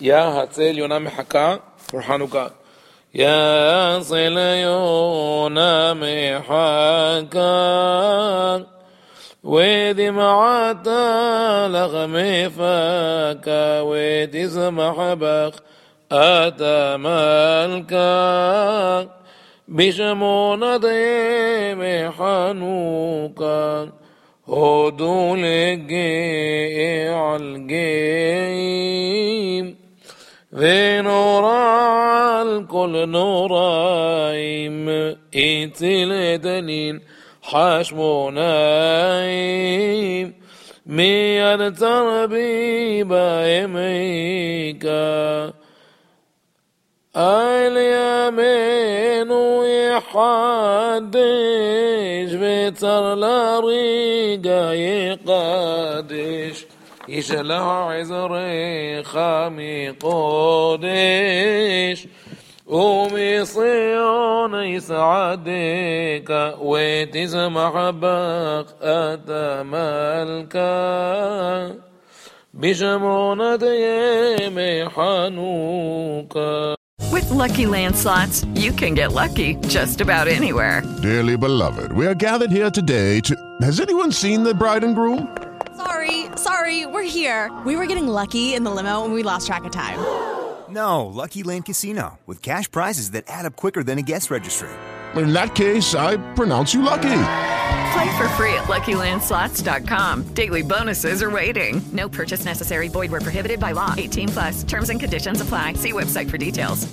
يا هاتسيل يونا محكا فرحانوكا يا هاتسيل يونا محكا ودي معاتا لغمي فاكا وتسمح بخ أتا مالكا. بشمونا بشمونة حنوكا هدو لجيع عالجي ذي نورا الكل نورايم إتل دنين حشمو نايم مي التربي بايميكا اليمين يحدش بتر لا ريقا يقادش ישלח עזריך מקודש ומציון בך את המלכה ימי חנוכה With LuckyLand Slots, you can get lucky just about anywhere. Dearly beloved, we are gathered here today to... Has anyone seen the bride and groom? Sorry, sorry, we're here. We were getting lucky in the limo and we lost track of time. No, Lucky Land Casino, with cash prizes that add up quicker than a guest registry. In that case, I pronounce you lucky. Play for free at LuckyLandSlots.com. Daily bonuses are waiting. No purchase necessary. Void where prohibited by law. 18 plus. Terms and conditions apply. See website for details.